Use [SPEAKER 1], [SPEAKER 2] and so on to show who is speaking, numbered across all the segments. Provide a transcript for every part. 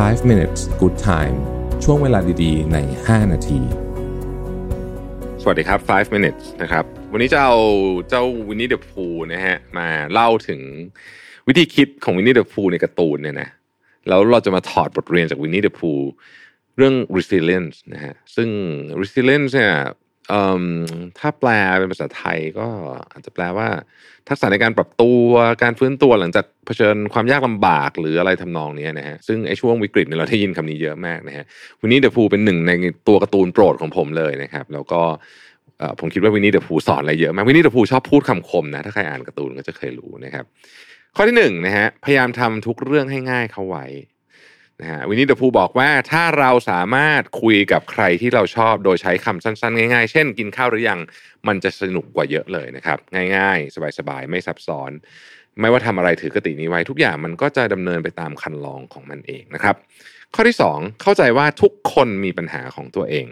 [SPEAKER 1] 5 minutes good time ช่วงเวลาดีๆ ใน 5 นาที
[SPEAKER 2] สวัสดีครับ 5 minutes นะครับ วันนี้จะเอาเจ้าวินนี่เดอะพูนะฮะ มาเล่าถึงวิธีคิดของวินนี่เดอะพูในการ์ตูนเนี่ยนะ แล้วเราจะมาถอดบทเรียนจากวินนี่เดอะพูเรื่อง resilience นะฮะ ซึ่ง resilience เนี่ย ถ้าแปลเป็นภาษาไทยก็อาจจะแปลว่า ทักษะในการปรับตัวการฟื้นตัวหลังจากเผชิญความยากลำบากหรืออะไรทำนองนี้นะฮะซึ่งไอ้ช่วงวิกฤตเนี่ยเราได้ยินคำนี้เยอะมากนะฮะวินนี่เดอะพูเป็นหนึ่งในตัวการ์ตูนโปรดของผมเลยนะครับ แล้วก็ผมคิดว่าวินนี่เดอะพูสอนอะไรเยอะมากวินนี่เดอะพูชอบพูดคำคมนะถ้าใครอ่านการ์ตูนก็จะเคยรู้นะครับ ข้อที่หนึ่งนะฮะพยายามทำทุกเรื่องให้ง่ายเข้าไว้ นะฮะวินนี่เดอะพูบอกว่าถ้าเราสามารถคุยกับใครที่เราชอบโดยใช้คำสั้นๆ ง่ายๆ เช่นกินข้าวหรือยังมันจะสนุกกว่าเยอะเลยนะครับ ง่ายๆ สบายๆ ไม่ซับซ้อน ไม่ว่าทำอะไรถือกตินี้ไว้ ทุกอย่างมันก็จะดำเนินไปตามคันลองของมันเองนะครับ ข้อที่สองเข้าใจว่าทุกคนมีปัญหาของตัวเอง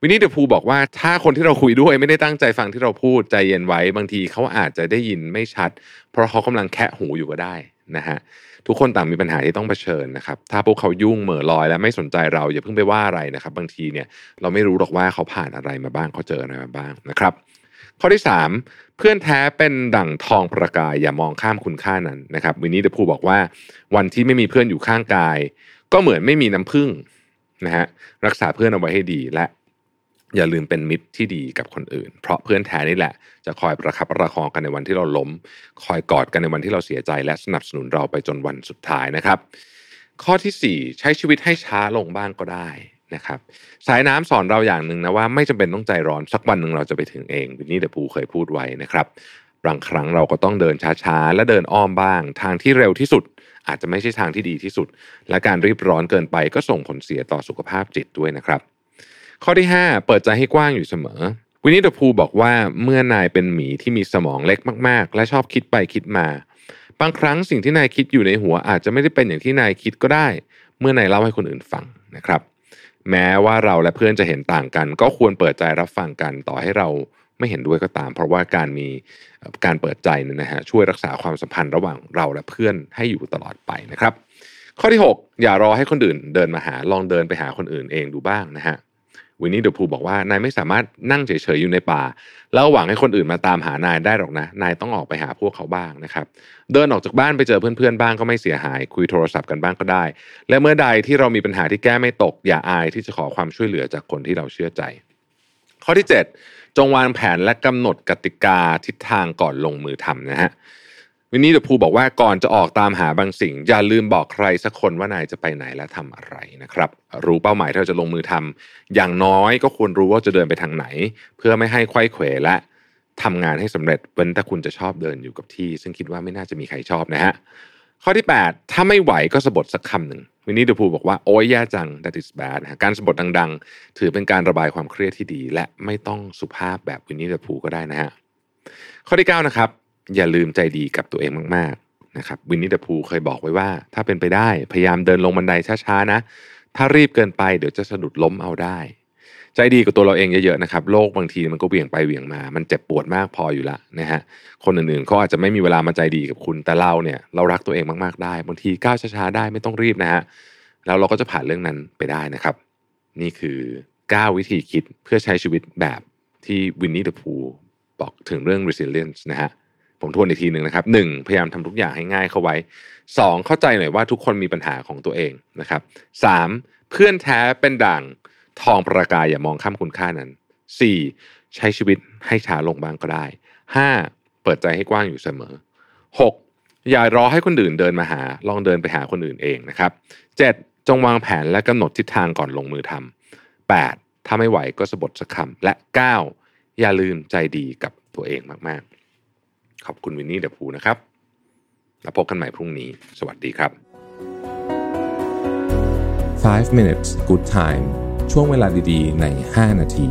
[SPEAKER 2] วินนี่เดอะพูบอกว่าถ้าคนที่เราคุยด้วยไม่ได้ตั้งใจฟังที่เราพูดใจเย็นไว้ บางทีเขาอาจจะได้ยินไม่ชัด เพราะเขากำลังแคะหูอยู่ก็ได้ นะฮะทุกคนต่างมีปัญหาที่ต้องเผชิญนะครับ ถ้าพวกเขายุ่งเหม่อลอย และไม่สนใจเราอย่าเพิ่งไปว่าอะไรนะครับ บางทีเนี่ยเราไม่รู้หรอกว่าเขาผ่านอะไรมาบ้างเขาเจออะไรมาบ้างนะครับ ข้อที่ 3 เพื่อนแท้เป็นดั่งทองประกายอย่ามองข้ามคุณค่านั้นนะครับวินนี่เดอะพูบอกว่า วันที่ไม่มีเพื่อนอยู่ข้างกาย ก็เหมือนไม่มีน้ำผึ้งนะฮะรักษาเพื่อนเอาไว้ให้ดีและ อย่าลืมเป็นมิตรที่ดีกับคนอื่น เพราะเพื่อนแท้นี่แหละ จะคอยประคับประคองกันในวันที่เราล้ม คอยกอดกันในวันที่เราเสียใจและสนับสนุนเราไปจนวันสุดท้ายนะครับ ข้อทีสี่4 ใช้ชีวิตให้ช้าลงบ้างก็ได้นะครับสายน้ำสอนเราอย่างหนึ่งนะว่าไม่จำเป็นต้องใจร้อนสักวันหนึ่งเราจะไปถึงเองวินนี่เดอะพูเคยพูดไว้นะครับบางครั้งเราก็ต้องเดินช้าๆ และเดินอ้อมบ้าง ทางที่เร็วที่สุด อาจจะไม่ใช่ทางที่ดีที่สุด และการรีบร้อนเกินไปก็ส่งผลเสียต่อสุขภาพจิตด้วยนะครับ ข้อที่ 5 เปิดใจให้กว้างอยู่เสมอ วินนี่เดอะพูบอกว่าเมื่อนายเป็นหมีที่มีสมองเล็กมาก ๆ และชอบคิดไปคิดมา บางครั้งสิ่งที่นายคิดอยู่ในหัวอาจจะไม่ได้เป็นอย่างที่นายคิดก็ได้ เมื่อนายเล่าให้คนอื่นฟังนะครับ แม้ว่าเราและเพื่อนจะเห็นต่างกัน ก็ควรเปิดใจรับฟังกันต่อให้เราไม่เห็นด้วยก็ตาม เพราะว่าการมีการเปิดใจเนี่ยนะฮะช่วยรักษาความสัมพันธ์ระหว่างเราและเพื่อนให้อยู่ตลอดไปนะครับ ข้อที่ 6 อย่ารอให้คนอื่นเดินมาหาลองเดินไปหาคนอื่นเองดูบ้างนะฮะ วินนี่เดอะพูบอกว่านายไม่สามารถนั่งเฉยๆอยู่ในป่า แล้วหวังให้คนอื่นมาตามหานายได้หรอกนะ นายต้องออกไปหาพวกเขาบ้างนะครับ เดินออกจากบ้านไปเจอเพื่อนๆบ้างก็ไม่เสียหาย คุยโทรศัพท์กันบ้างก็ได้ และเมื่อใดที่เรามีปัญหาที่แก้ไม่ตก อย่าอายที่จะขอความช่วยเหลือจากคนที่เราเชื่อใจ ข้อที่ 7 จงวางแผนและกำหนดกติกาทิศทางก่อนลงมือทำนะฮะ วินนี่เดอะพูบอกว่าก่อนจะออกตามหาบางสิ่ง อย่าลืมบอกใครสักคนว่านายจะไปไหนและทำอะไรนะครับ รู้เป้าหมายที่เราจะลงมือทำอย่างน้อยก็ควรรู้ว่าจะเดินไปทางไหน เพื่อไม่ให้ไขว้เขวและทำงานให้สำเร็จเว้นแต่คุณจะชอบเดินอยู่กับที่ ซึ่งคิดว่าไม่น่าจะมีใครชอบนะฮะข้อที่ 8 ถ้าไม่ไหวก็สะบดสักคำหนึ่งวินนี่เดอะพูบอกว่าโอ้ยแย่จัง that is bad นะฮะการสะบดดัง ๆ ถือเป็นการระบายความเครียดที่ดี และไม่ต้องสุภาพแบบวินนี่เดอะพูก็ได้นะฮะข้อที่9นะครับ อย่าลืมใจดีกับตัวเองมากๆนะครับวินนี่เดอะพูเคยบอกไว้ว่า ถ้าเป็นไปได้พยายามเดินลงบันไดช้าๆนะ ถ้ารีบเกินไปเดี๋ยวจะสะดุดล้มเอาได้ ใจดีกับตัวเราเองเยอะๆนะครับโลกบางทีมันก็เวี่ยงไปเวี่ยงมา มันเจ็บปวดมากพออยู่ละนะฮะคนอื่นๆเขาอาจจะไม่มีเวลามาใจดีกับคุณแต่เราเนี่ยเรารักตัวเองมากๆได้บางทีก้าวช้าๆได้ไม่ต้องรีบนะฮะแล้วเราก็จะผ่านเรื่องนั้นไปได้นะครับ นี่คือ 9 วิธีคิดเพื่อใช้ชีวิตแบบที่วินนี่เดอะพูบอกถึงเรื่อง resilience นะฮะ ผมทวนอีกทีหนึ่งนะครับหนึ่งพยายามทำทุกอย่างให้ง่ายเข้าไว้สองเข้าใจหน่อยว่าทุกคนมีปัญหาของตัวเองนะครับสามเพื่อนแท้เป็นด่างทองประกายอย่ามองข้ามคุณค่านั้นสี่ใช้ชีวิตให้ช้าลงบ้างก็ได้ห้าเปิดใจให้กว้างอยู่เสมอหกอย่ารอให้คนอื่นเดินมาหา ลองเดินไปหาคนอื่นเองนะครับเจ็ดจงวางแผนและกำหนดทิศทางก่อนลงมือทำแปดถ้าไม่ไหวก็สะบดสักคำและเก้าอย่าลืมใจดีกับตัวเองมากๆ ขอบคุณวินนี่เดอะพูนะครับแล้วพบกันใหม่พรุ่งนี้ สวัสดีครับ
[SPEAKER 1] 5 minutes good time ช่วงเวลาดีๆ ใน 5 นาที